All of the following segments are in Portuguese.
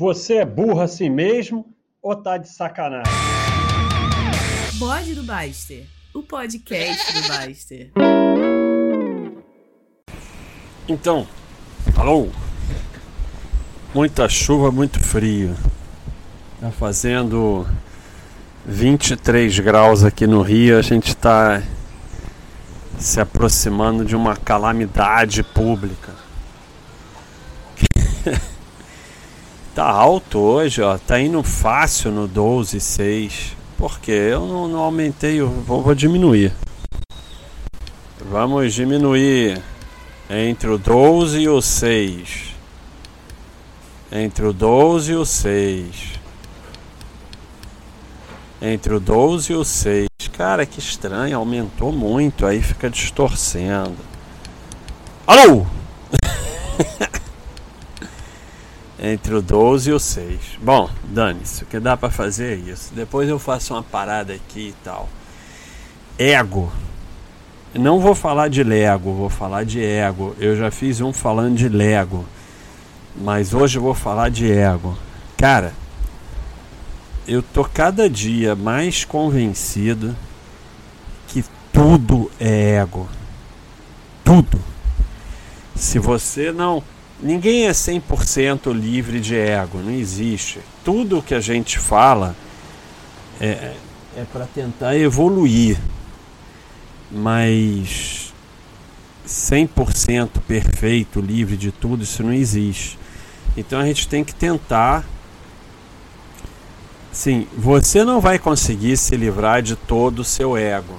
Você é burro assim mesmo ou tá de sacanagem? Bode do Baster, o podcast do Baster. Então, alô? Muita chuva, muito frio. Tá fazendo 23 graus aqui no Rio. A gente tá se aproximando de uma calamidade pública. Tá alto hoje, ó. Tá indo fácil no 12,6. Por quê? Eu não, não aumentei, vou, vou diminuir. Vamos diminuir entre o 12 e o 6. Entre o 12 e o 6. Entre o 12 e o 6. Cara, que estranho, aumentou muito, aí fica distorcendo. Alô! Entre o 12 e o 6. Bom, dane-se, o que dá para fazer é isso. Depois eu faço uma parada aqui e tal. Ego. Não vou falar de Lego, vou falar de ego. Eu já fiz um falando de Lego. Mas hoje eu vou falar de ego. Cara, eu tô cada dia mais convencido que tudo é ego. Tudo. Se você não Ninguém é 100% livre de ego, não existe. Tudo que a gente fala é, é para tentar evoluir, mas 100% perfeito, livre de tudo, isso não existe. Então a gente tem que tentar. Sim, você não vai conseguir se livrar de todo o seu ego.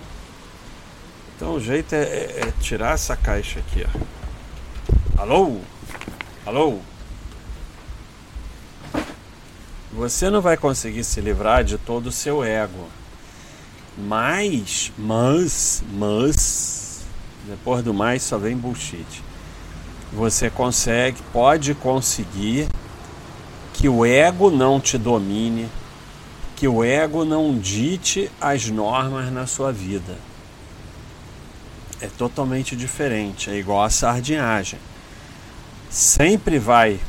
Então o jeito é, é, é tirar essa caixa aqui. Ó. Alô? Alô? Você não vai conseguir se livrar de todo o seu ego. Mas, mas, mas, depois do mais só vem bullshit. Você consegue, pode conseguir que o ego não te domine, que o ego não dite as normas na sua vida. É totalmente diferente, é igual a sardinhagem sempre vai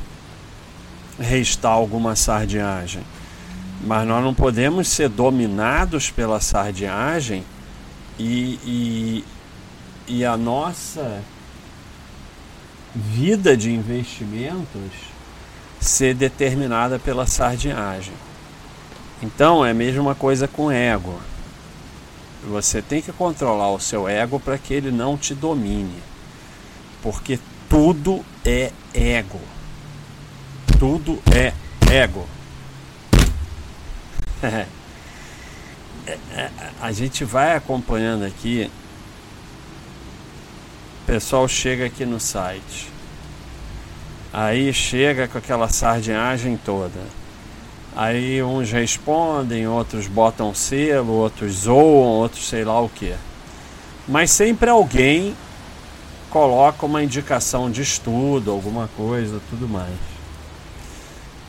restar alguma sardinhagem. Mas nós não podemos ser dominados pela sardinhagem e, e, e a nossa vida de investimentos ser determinada pela sardinhagem. Então é a mesma coisa com ego. Você tem que controlar o seu ego para que ele não te domine. Porque tudo é ego. Tudo é ego. A gente vai acompanhando aqui. O pessoal chega aqui no site. Aí chega com aquela sardinhagem toda. Aí uns respondem, outros botam selo, outros zoam, outros sei lá o que. Mas sempre alguém coloca uma indicação de estudo, alguma coisa, tudo mais.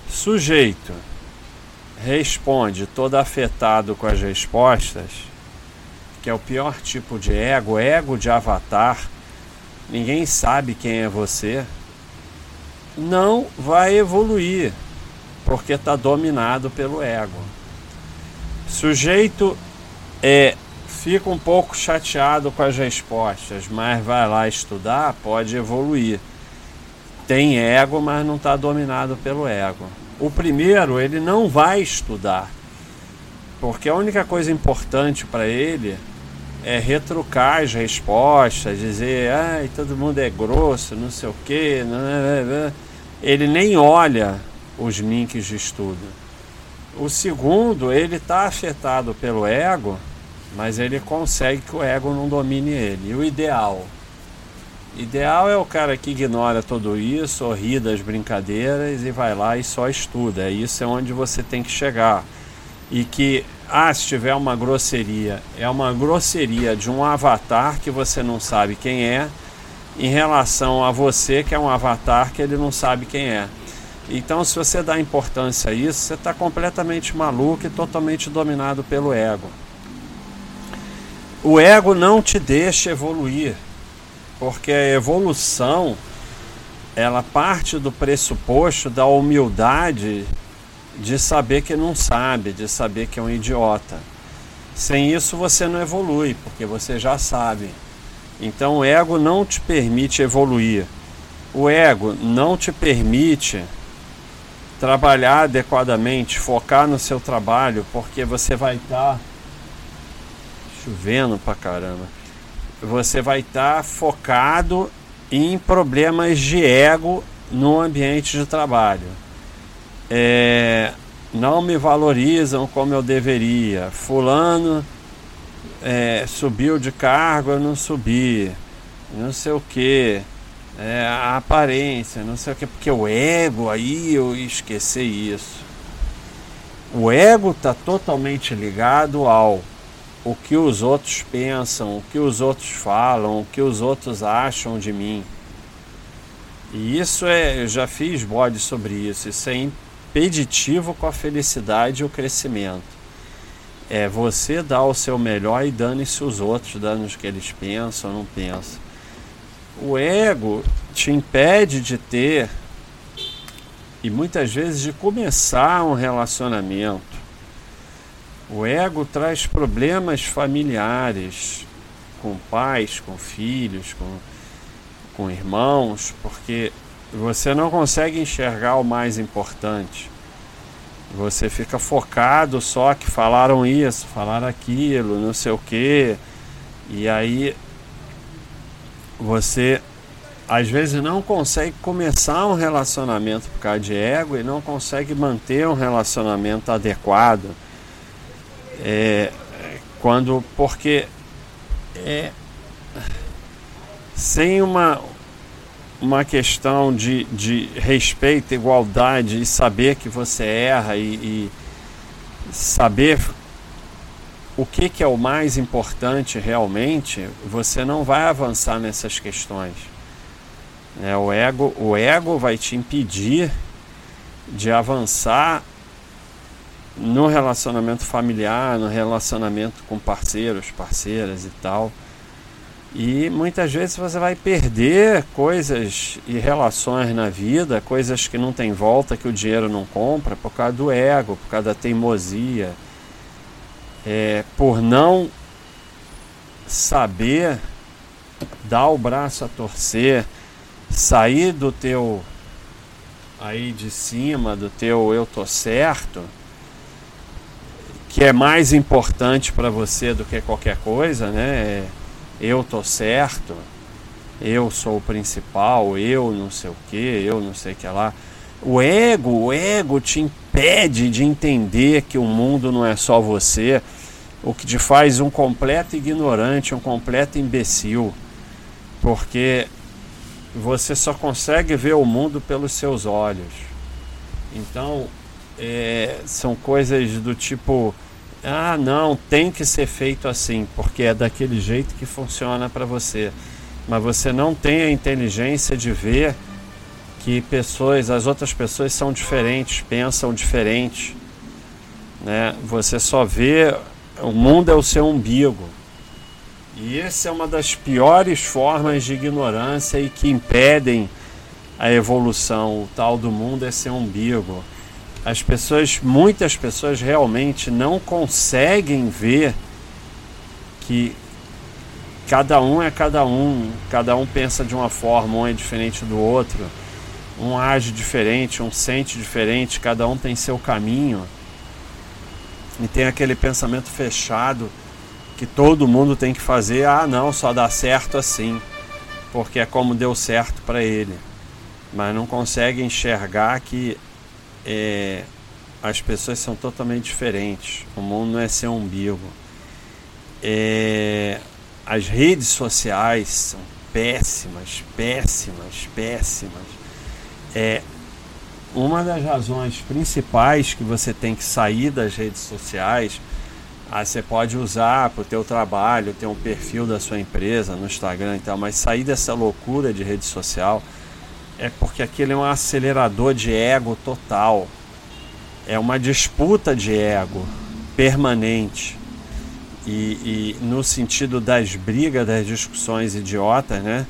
Sujeito responde todo afetado com as respostas, que é o pior tipo de ego, ego de avatar. Ninguém sabe quem é você. Não vai evoluir, porque está dominado pelo ego. Sujeito é fica um pouco chateado com as respostas, mas vai lá estudar, pode evoluir. Tem ego, mas não está dominado pelo ego. O primeiro, ele não vai estudar, porque a única coisa importante para ele é retrucar as respostas, dizer, ai, todo mundo é grosso, não sei o quê. Ele nem olha os links de estudo. O segundo, ele está afetado pelo ego mas ele consegue que o ego não domine ele. E o ideal? Ideal é o cara que ignora tudo isso, ri das brincadeiras e vai lá e só estuda. Isso é onde você tem que chegar. E que, ah, se tiver uma grosseria, é uma grosseria de um avatar que você não sabe quem é, em relação a você que é um avatar que ele não sabe quem é. Então, se você dá importância a isso, você está completamente maluco e totalmente dominado pelo ego. O ego não te deixa evoluir, porque a evolução ela parte do pressuposto da humildade de saber que não sabe, de saber que é um idiota. Sem isso você não evolui, porque você já sabe. Então o ego não te permite evoluir. O ego não te permite trabalhar adequadamente, focar no seu trabalho, porque você vai estar chovendo pra caramba. Você vai estar tá focado em problemas de ego no ambiente de trabalho. É, não me valorizam como eu deveria. Fulano é, subiu de cargo, eu não subi. Não sei o que. É, a aparência, não sei o que, porque o ego aí eu esqueci isso. O ego está totalmente ligado ao o que os outros pensam, o que os outros falam, o que os outros acham de mim. E isso é, eu já fiz bode sobre isso, isso é impeditivo com a felicidade e o crescimento. É você dar o seu melhor e dane-se os outros, dando o que eles pensam ou não pensam. O ego te impede de ter e muitas vezes de começar um relacionamento o ego traz problemas familiares com pais, com filhos, com, com irmãos, porque você não consegue enxergar o mais importante. Você fica focado só que falaram isso, falaram aquilo, não sei o que. E aí você às vezes não consegue começar um relacionamento por causa de ego e não consegue manter um relacionamento adequado é, quando porque é, sem uma uma questão de, de respeito, igualdade e saber que você erra e, e saber o que, que é o mais importante realmente, você não vai avançar nessas questões. É, o, ego, o ego vai te impedir de avançar no relacionamento familiar, no relacionamento com parceiros, parceiras e tal. E muitas vezes você vai perder coisas e relações na vida, coisas que não tem volta, que o dinheiro não compra, por causa do ego, por causa da teimosia, é, por não saber dar o braço a torcer, sair do teu aí de cima, do teu eu tô certo que é mais importante para você do que qualquer coisa, né? É, eu tô certo, eu sou o principal, eu não sei o que, eu não sei o que lá. O ego, o ego te impede de entender que o mundo não é só você, o que te faz um completo ignorante, um completo imbecil, porque você só consegue ver o mundo pelos seus olhos. Então, é, são coisas do tipo ah não tem que ser feito assim porque é daquele jeito que funciona para você. Mas você não tem a inteligência de ver que pessoas as outras pessoas são diferentes pensam diferente né? Você só vê o mundo é o seu umbigo. E essa é uma das piores formas de ignorância e que impedem a evolução. O tal do mundo é seu umbigo as pessoas, muitas pessoas realmente não conseguem ver que cada um é cada um, cada um pensa de uma forma, um é diferente do outro, um age diferente, um sente diferente, cada um tem seu caminho. E tem aquele pensamento fechado que todo mundo tem que fazer, ah, não, só dá certo assim, porque é como deu certo para ele. Mas não consegue enxergar que é, as pessoas são totalmente diferentes. O mundo não é seu umbigo. É, as redes sociais são péssimas, péssimas, péssimas. É uma das razões principais que você tem que sair das redes sociais. Ah, você pode usar para o teu trabalho, ter um perfil da sua empresa no Instagram e tal, mas sair dessa loucura de rede social é porque aquele é um acelerador de ego total. É uma disputa de ego permanente. E, e no sentido das brigas, das discussões idiotas, né?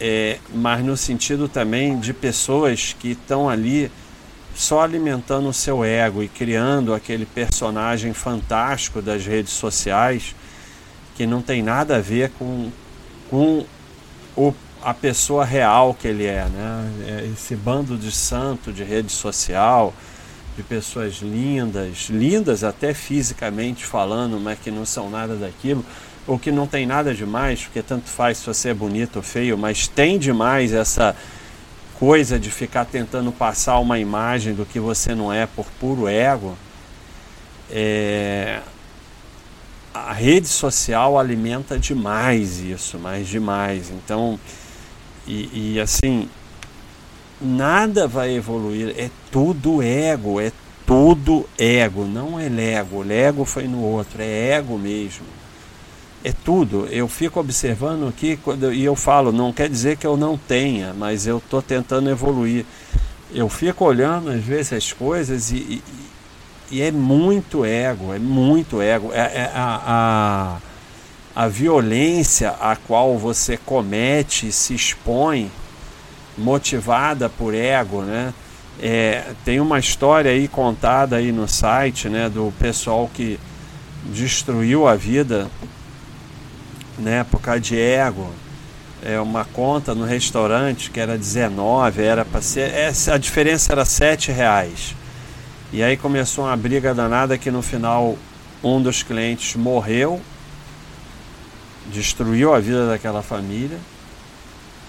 é, mas no sentido também de pessoas que estão ali só alimentando o seu ego e criando aquele personagem fantástico das redes sociais que não tem nada a ver com, com o, a pessoa real que ele é, né? É esse bando de santo de rede social, de pessoas lindas, lindas até fisicamente falando, mas que não são nada daquilo, ou que não tem nada demais, porque tanto faz se você é bonito ou feio, mas tem demais essa coisa de ficar tentando passar uma imagem do que você não é por puro ego, é... a rede social alimenta demais isso, mas demais. Então, e, e assim, nada vai evoluir, é tudo ego, é tudo ego, não é lego. Lego foi no outro, é ego mesmo é tudo. Eu fico observando aqui quando, e eu falo, não quer dizer que eu não tenha, mas eu estou tentando evoluir. Eu fico olhando às vezes as coisas e, e, e é muito ego, é muito ego. É, é a, a, a violência a qual você comete, se expõe, motivada por ego, né? É, tem uma história aí contada aí no site, né, do pessoal que destruiu a vida né, por causa de ego. É uma conta no restaurante que era 19, era para ser. Essa, a diferença era 7 reais. E aí começou uma briga danada que no final um dos clientes morreu, destruiu a vida daquela família.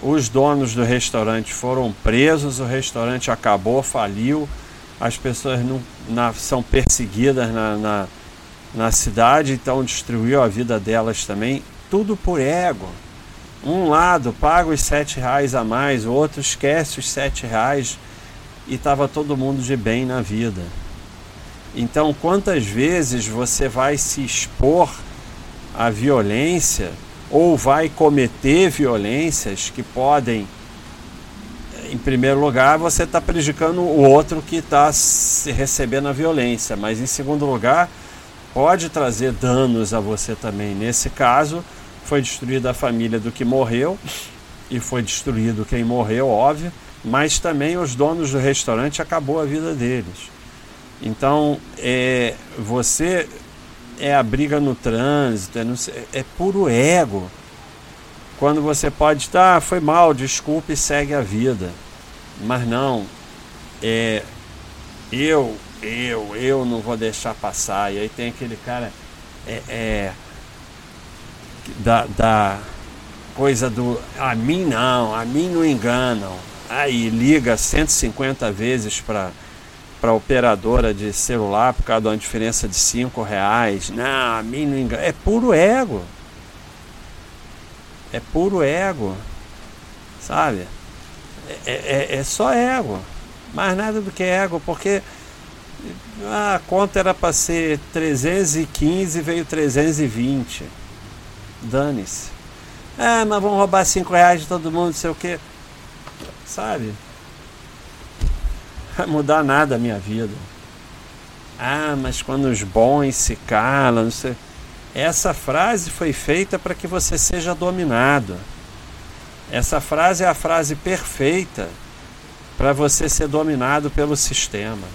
Os donos do restaurante foram presos, o restaurante acabou, faliu, as pessoas não, na, são perseguidas na, na, na cidade, então destruiu a vida delas também tudo por ego. Um lado paga os sete reais a mais, o outro esquece os sete reais e estava todo mundo de bem na vida. Então, quantas vezes você vai se expor à violência ou vai cometer violências que podem, em primeiro lugar, você está prejudicando o outro que está recebendo a violência, mas em segundo lugar, pode trazer danos a você também. Nesse caso, foi destruída a família do que morreu e foi destruído quem morreu, óbvio, mas também os donos do restaurante acabou a vida deles. Então, é, você é a briga no trânsito, é, é puro ego. Quando você pode estar, ah, foi mal, desculpe e segue a vida. Mas não, é eu, eu, eu não vou deixar passar. E aí tem aquele cara, é, é da, da coisa do a mim não, a mim não enganam. Aí liga 150 vezes para para operadora de celular por causa de uma diferença de 5 reais. Não, a mim não engana. É puro ego. É puro ego. Sabe? É, é, é só ego. Mais nada do que ego, porque a conta era para ser 315 e veio 320 dane-se. Ah, mas vão roubar 5 reais de todo mundo, sei o que. Sabe? Vai mudar nada a minha vida. Ah, mas quando os bons se calam, não sei. Essa frase foi feita para que você seja dominado. Essa frase é a frase perfeita para você ser dominado pelo sistema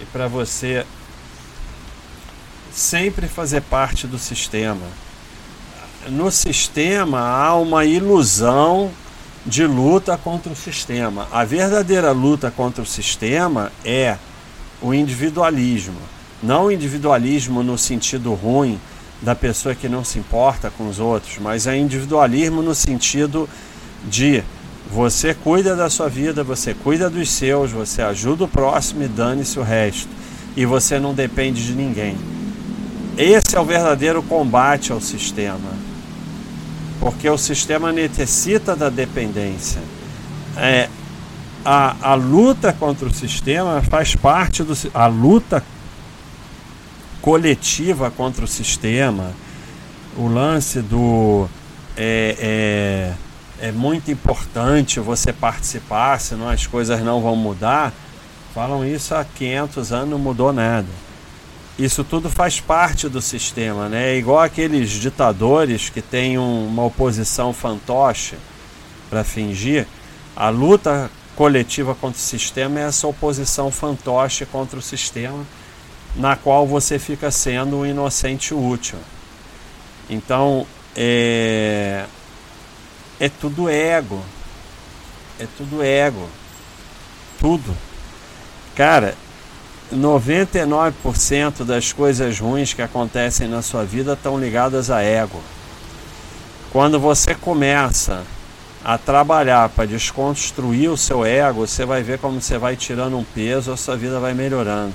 e para você sempre fazer parte do sistema no sistema há uma ilusão de luta contra o sistema. A verdadeira luta contra o sistema é o individualismo. Não o individualismo no sentido ruim da pessoa que não se importa com os outros, mas é individualismo no sentido de você cuida da sua vida, você cuida dos seus, você ajuda o próximo e dane-se o resto. E você não depende de ninguém. Esse é o verdadeiro combate ao sistema porque o sistema necessita da dependência. É, a, a luta contra o sistema faz parte do a luta coletiva contra o sistema. O lance do é, é, é muito importante você participar, senão as coisas não vão mudar. Falam isso há 500 anos, não mudou nada isso tudo faz parte do sistema, né? É igual aqueles ditadores que têm uma oposição fantoche, para fingir, a luta coletiva contra o sistema é essa oposição fantoche contra o sistema, na qual você fica sendo um inocente útil. Então, é, é tudo ego. É tudo ego. Tudo. Cara, 99% das coisas ruins que acontecem na sua vida estão ligadas a ego. Quando você começa a trabalhar para desconstruir o seu ego, você vai ver como você vai tirando um peso, a sua vida vai melhorando.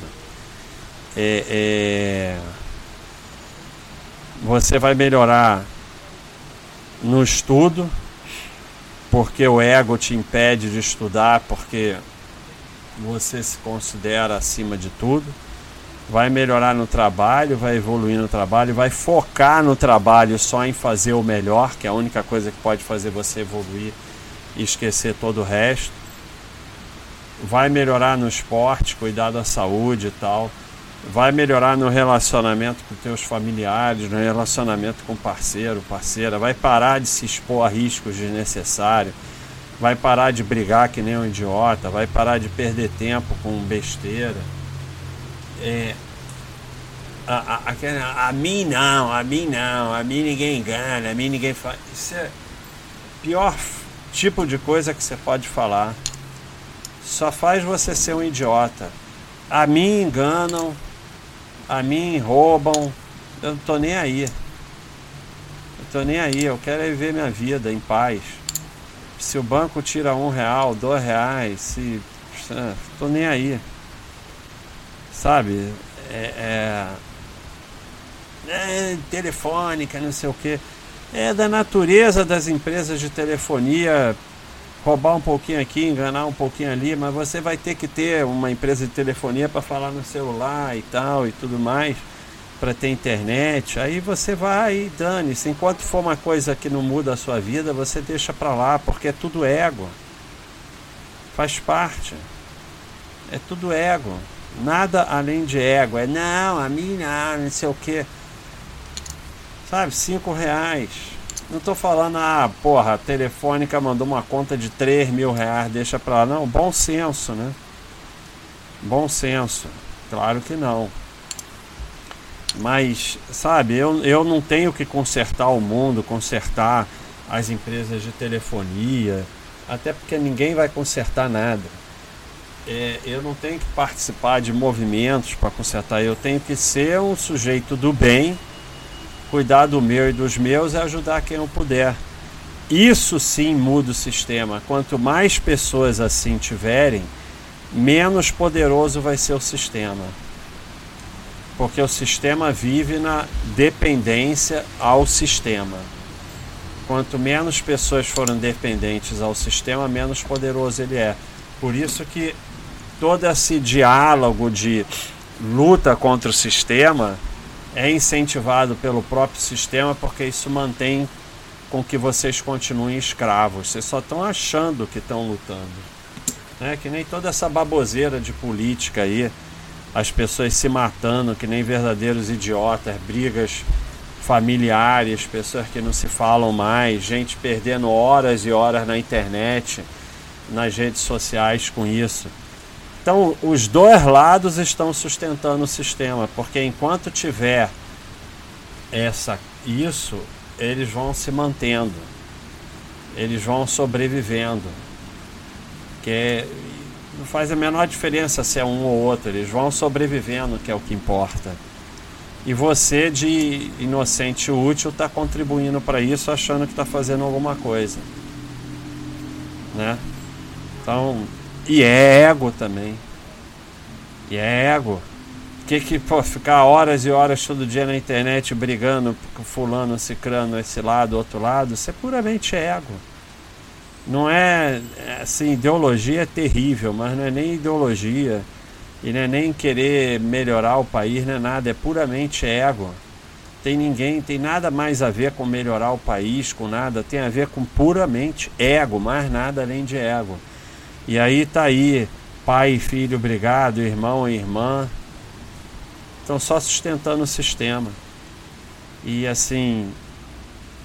É, é... Você vai melhorar no estudo, porque o ego te impede de estudar, porque você se considera acima de tudo, vai melhorar no trabalho, vai evoluir no trabalho, vai focar no trabalho só em fazer o melhor, que é a única coisa que pode fazer você evoluir e esquecer todo o resto. Vai melhorar no esporte, cuidar da saúde e tal. Vai melhorar no relacionamento com teus familiares, no relacionamento com parceiro, parceira. Vai parar de se expor a riscos desnecessários vai parar de brigar que nem um idiota, vai parar de perder tempo com besteira. É, a, a, a, a, mim não, a mim não, a mim ninguém engana, a mim ninguém faz. Isso é o pior tipo de coisa que você pode falar. Só faz você ser um idiota. A mim enganam, a mim roubam, eu não tô nem aí. Eu tô nem aí, eu quero é viver minha vida em paz. Se o banco tira um real, dois reais, se. Tô nem aí. Sabe? É, é, é, telefônica, não sei o que. É da natureza das empresas de telefonia roubar um pouquinho aqui, enganar um pouquinho ali, mas você vai ter que ter uma empresa de telefonia para falar no celular e tal e tudo mais para ter internet, aí você vai e dane-se. Enquanto for uma coisa que não muda a sua vida, você deixa para lá, porque é tudo ego. Faz parte. É tudo ego. Nada além de ego. É não, a mim não, sei o que. Sabe, cinco reais. Não tô falando, ah, porra, a telefônica mandou uma conta de três mil reais, deixa pra lá. Não, bom senso, né? Bom senso. Claro que não. Mas, sabe, eu, eu não tenho que consertar o mundo, consertar as empresas de telefonia, até porque ninguém vai consertar nada. É, eu não tenho que participar de movimentos para consertar, eu tenho que ser um sujeito do bem, cuidar do meu e dos meus e ajudar quem eu puder. Isso sim muda o sistema. Quanto mais pessoas assim tiverem, menos poderoso vai ser o sistema porque o sistema vive na dependência ao sistema. Quanto menos pessoas forem dependentes ao sistema, menos poderoso ele é. Por isso que todo esse diálogo de luta contra o sistema é incentivado pelo próprio sistema, porque isso mantém com que vocês continuem escravos. Vocês só estão achando que estão lutando. É que nem toda essa baboseira de política aí as pessoas se matando que nem verdadeiros idiotas, brigas familiares, pessoas que não se falam mais, gente perdendo horas e horas na internet, nas redes sociais com isso. Então, os dois lados estão sustentando o sistema, porque enquanto tiver essa isso, eles vão se mantendo. Eles vão sobrevivendo. Que não faz a menor diferença se é um ou outro, eles vão sobrevivendo, que é o que importa. E você, de inocente útil, está contribuindo para isso, achando que está fazendo alguma coisa. Né? Então, e é ego também. E é ego. Que que, pô, ficar horas e horas todo dia na internet brigando com fulano, cicrano, esse lado, outro lado, isso é puramente ego não é assim, ideologia é terrível, mas não é nem ideologia e não é nem querer melhorar o país, não é nada, é puramente ego. Tem ninguém, tem nada mais a ver com melhorar o país, com nada, tem a ver com puramente ego, mais nada além de ego. E aí tá aí, pai e filho brigado, irmão e irmã, estão só sustentando o sistema. E assim,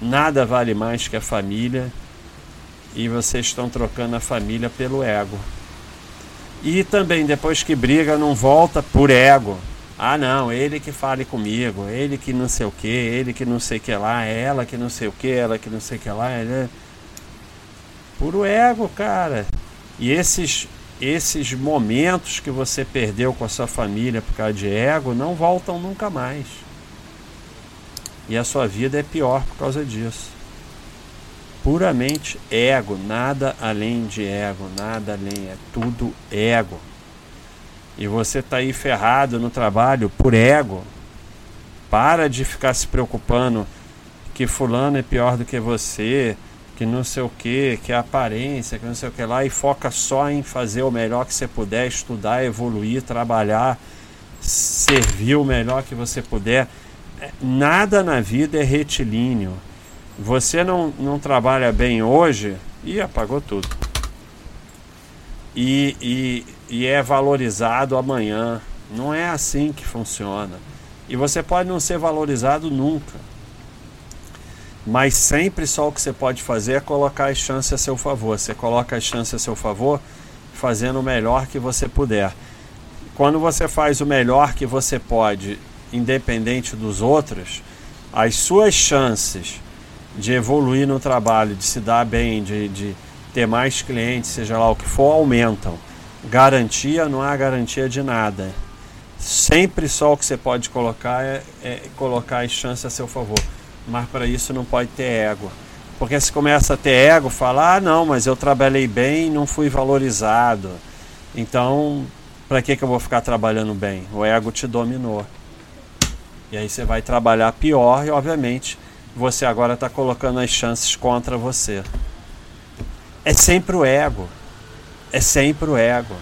nada vale mais que a família e vocês estão trocando a família pelo ego. E também depois que briga não volta por ego. Ah não, ele que fale comigo, ele que não sei o que, ele que não sei o que lá, ela que não sei o que, ela que não sei o que lá. Ele... É puro ego, cara. E esses esses momentos que você perdeu com a sua família por causa de ego não voltam nunca mais. E a sua vida é pior por causa disso. Puramente ego, nada além de ego, nada além, é tudo ego. E você está aí ferrado no trabalho por ego. Para de ficar se preocupando que fulano é pior do que você, que não sei o que, que é aparência, que não sei o que lá, e foca só em fazer o melhor que você puder, estudar, evoluir, trabalhar, servir o melhor que você puder. Nada na vida é retilíneo. Você não, não trabalha bem hoje e apagou tudo. E, e, e é valorizado amanhã. Não é assim que funciona. E você pode não ser valorizado nunca. Mas sempre só o que você pode fazer é colocar as chances a seu favor. Você coloca as chances a seu favor fazendo o melhor que você puder. Quando você faz o melhor que você pode, independente dos outros, as suas chances de evoluir no trabalho, de se dar bem, de, de ter mais clientes, seja lá o que for, aumentam. Garantia não há garantia de nada. Sempre só o que você pode colocar é, é colocar as chances a seu favor mas para isso não pode ter ego. Porque se começa a ter ego, fala: ah, não, mas eu trabalhei bem não fui valorizado. Então, para que, que eu vou ficar trabalhando bem? O ego te dominou. E aí você vai trabalhar pior e, obviamente, você agora está colocando as chances contra você. É sempre o ego. É sempre o ego.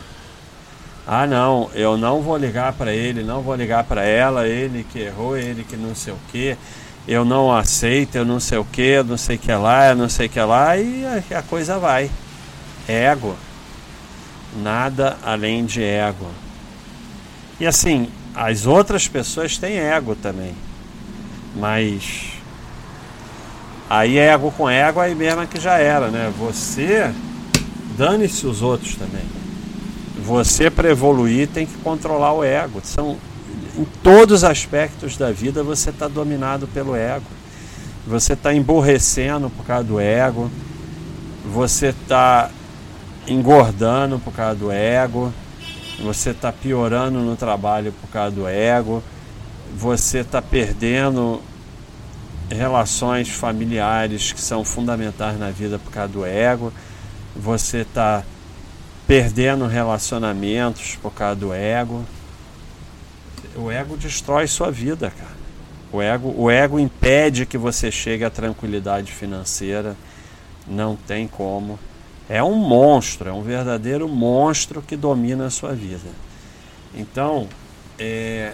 Ah, não, eu não vou ligar para ele, não vou ligar para ela, ele que errou, ele que não sei o quê eu não aceito, eu não sei o que, eu não sei o que lá, eu não sei o que lá, e a, a coisa vai. Ego. Nada além de ego. E assim, as outras pessoas têm ego também. Mas aí é ego com ego, aí mesmo é que já era, né? Você dane-se os outros também. Você para evoluir tem que controlar o ego. São em todos os aspectos da vida você está dominado pelo ego. Você está emborrecendo por causa do ego. Você está engordando por causa do ego. Você está piorando no trabalho por causa do ego. Você está perdendo relações familiares que são fundamentais na vida por causa do ego. Você está perdendo relacionamentos por causa do ego o ego destrói sua vida, cara. O ego, o ego impede que você chegue à tranquilidade financeira. Não tem como. É um monstro, é um verdadeiro monstro que domina a sua vida. Então, é,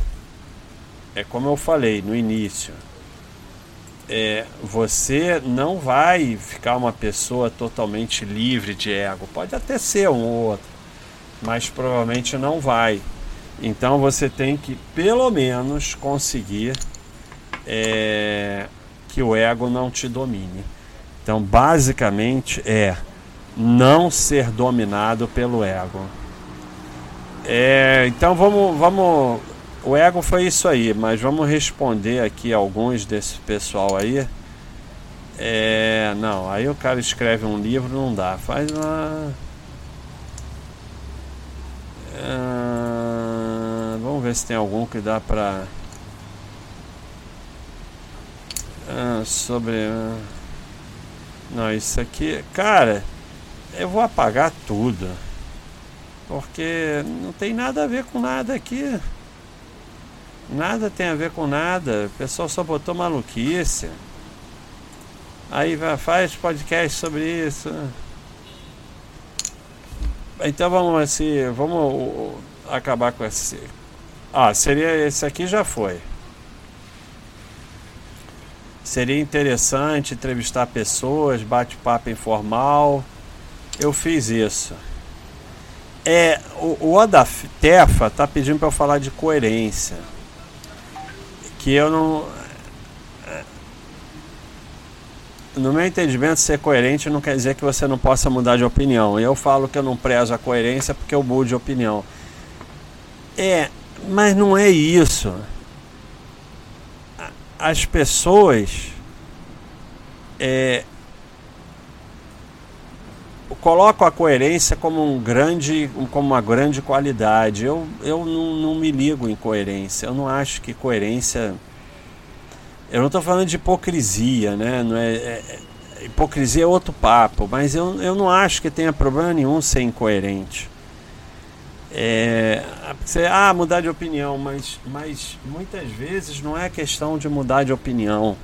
é como eu falei no início. É, você não vai ficar uma pessoa totalmente livre de ego. Pode até ser um ou outro, mas provavelmente não vai. Então você tem que pelo menos conseguir é, que o ego não te domine. Então basicamente é não ser dominado pelo ego. É, então vamos, vamos. O ego foi isso aí, mas vamos responder aqui alguns desse pessoal aí. É, não, aí o cara escreve um livro, não dá. Faz uma. Vamos ver se tem algum que dá pra. Ah, sobre. Ah, não, isso aqui. Cara, eu vou apagar tudo. Porque não tem nada a ver com nada aqui. Nada tem a ver com nada. O pessoal só botou maluquice. Aí vai, faz podcast sobre isso. Então vamos assim, vamos acabar com esse ah, seria esse aqui já foi. Seria interessante entrevistar pessoas, bate-papo informal. Eu fiz isso. É, o, o Odatefa tá pedindo para eu falar de coerência. Que eu não no meu entendimento, ser coerente não quer dizer que você não possa mudar de opinião. Eu falo que eu não prezo a coerência porque eu mudo de opinião. É, mas não é isso. As pessoas é, colocam a coerência como um grande, como uma grande qualidade. Eu, eu não, não me ligo em coerência. Eu não acho que coerência eu não estou falando de hipocrisia, né? Não é, é, é, hipocrisia é outro papo, mas eu, eu não acho que tenha problema nenhum ser incoerente. É, você, ah, mudar de opinião, mas, mas muitas vezes não é questão de mudar de opinião.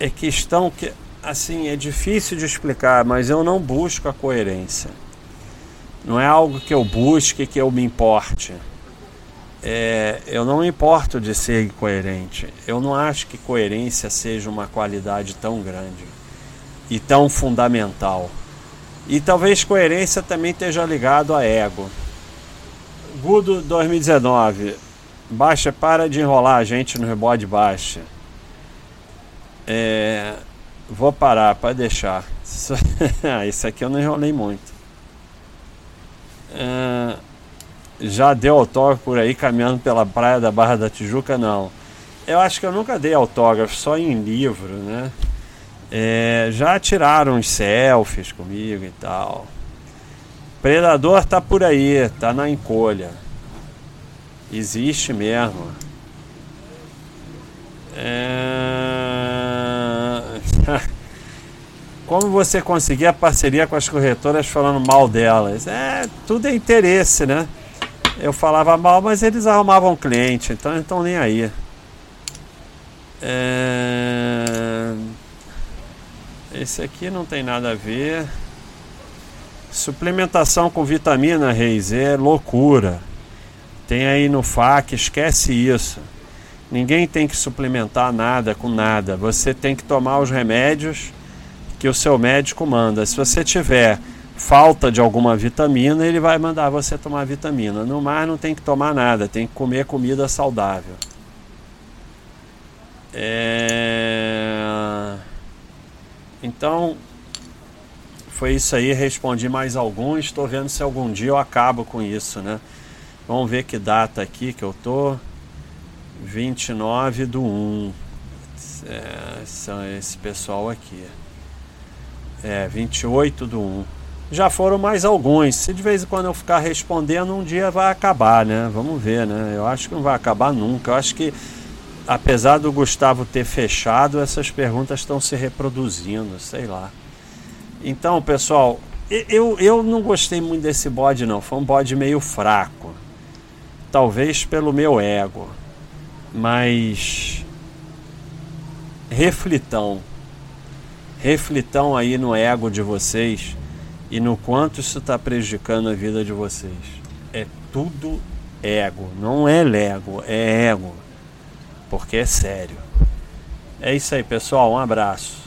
É questão que, assim, é difícil de explicar, mas eu não busco a coerência. Não é algo que eu busque, que eu me importe é, eu não me importo de ser incoerente. Eu não acho que coerência seja uma qualidade tão grande e tão fundamental. E talvez coerência também esteja ligado a ego. Gudo 2019. Baixa, para de enrolar a gente no rebode baixa. É, vou parar, para deixar. Isso, isso aqui eu não enrolei muito. É, já deu autógrafo por aí caminhando pela praia da Barra da Tijuca? Não. Eu acho que eu nunca dei autógrafo, só em livro, né? É, já tiraram uns selfies comigo e tal. Predador tá por aí, tá na encolha. Existe mesmo. É... Como você conseguir a parceria com as corretoras falando mal delas? É, tudo é interesse, né? eu falava mal, mas eles arrumavam cliente, então estão nem aí. É... Esse aqui não tem nada a ver. Suplementação com vitamina, Reis, é loucura. Tem aí no FAC, esquece isso. Ninguém tem que suplementar nada com nada. Você tem que tomar os remédios que o seu médico manda. Se você tiver falta de alguma vitamina, ele vai mandar você tomar vitamina. No mar não tem que tomar nada, tem que comer comida saudável. É... Então, foi isso aí. Respondi mais alguns. Estou vendo se algum dia eu acabo com isso, né? Vamos ver que data aqui que eu tô. 29 do 1. É, são esse pessoal aqui. É, 28 do 1 já foram mais alguns. Se de vez em quando eu ficar respondendo, um dia vai acabar, né? Vamos ver, né? Eu acho que não vai acabar nunca. Eu acho que, apesar do Gustavo ter fechado, essas perguntas estão se reproduzindo, sei lá. Então, pessoal, eu, eu não gostei muito desse bode, não. Foi um bode meio fraco. Talvez pelo meu ego. Mas. Reflitão. Reflitão aí no ego de vocês e no quanto isso está prejudicando a vida de vocês. É tudo ego, não é lego, é ego, porque é sério. É isso aí, pessoal. Um abraço.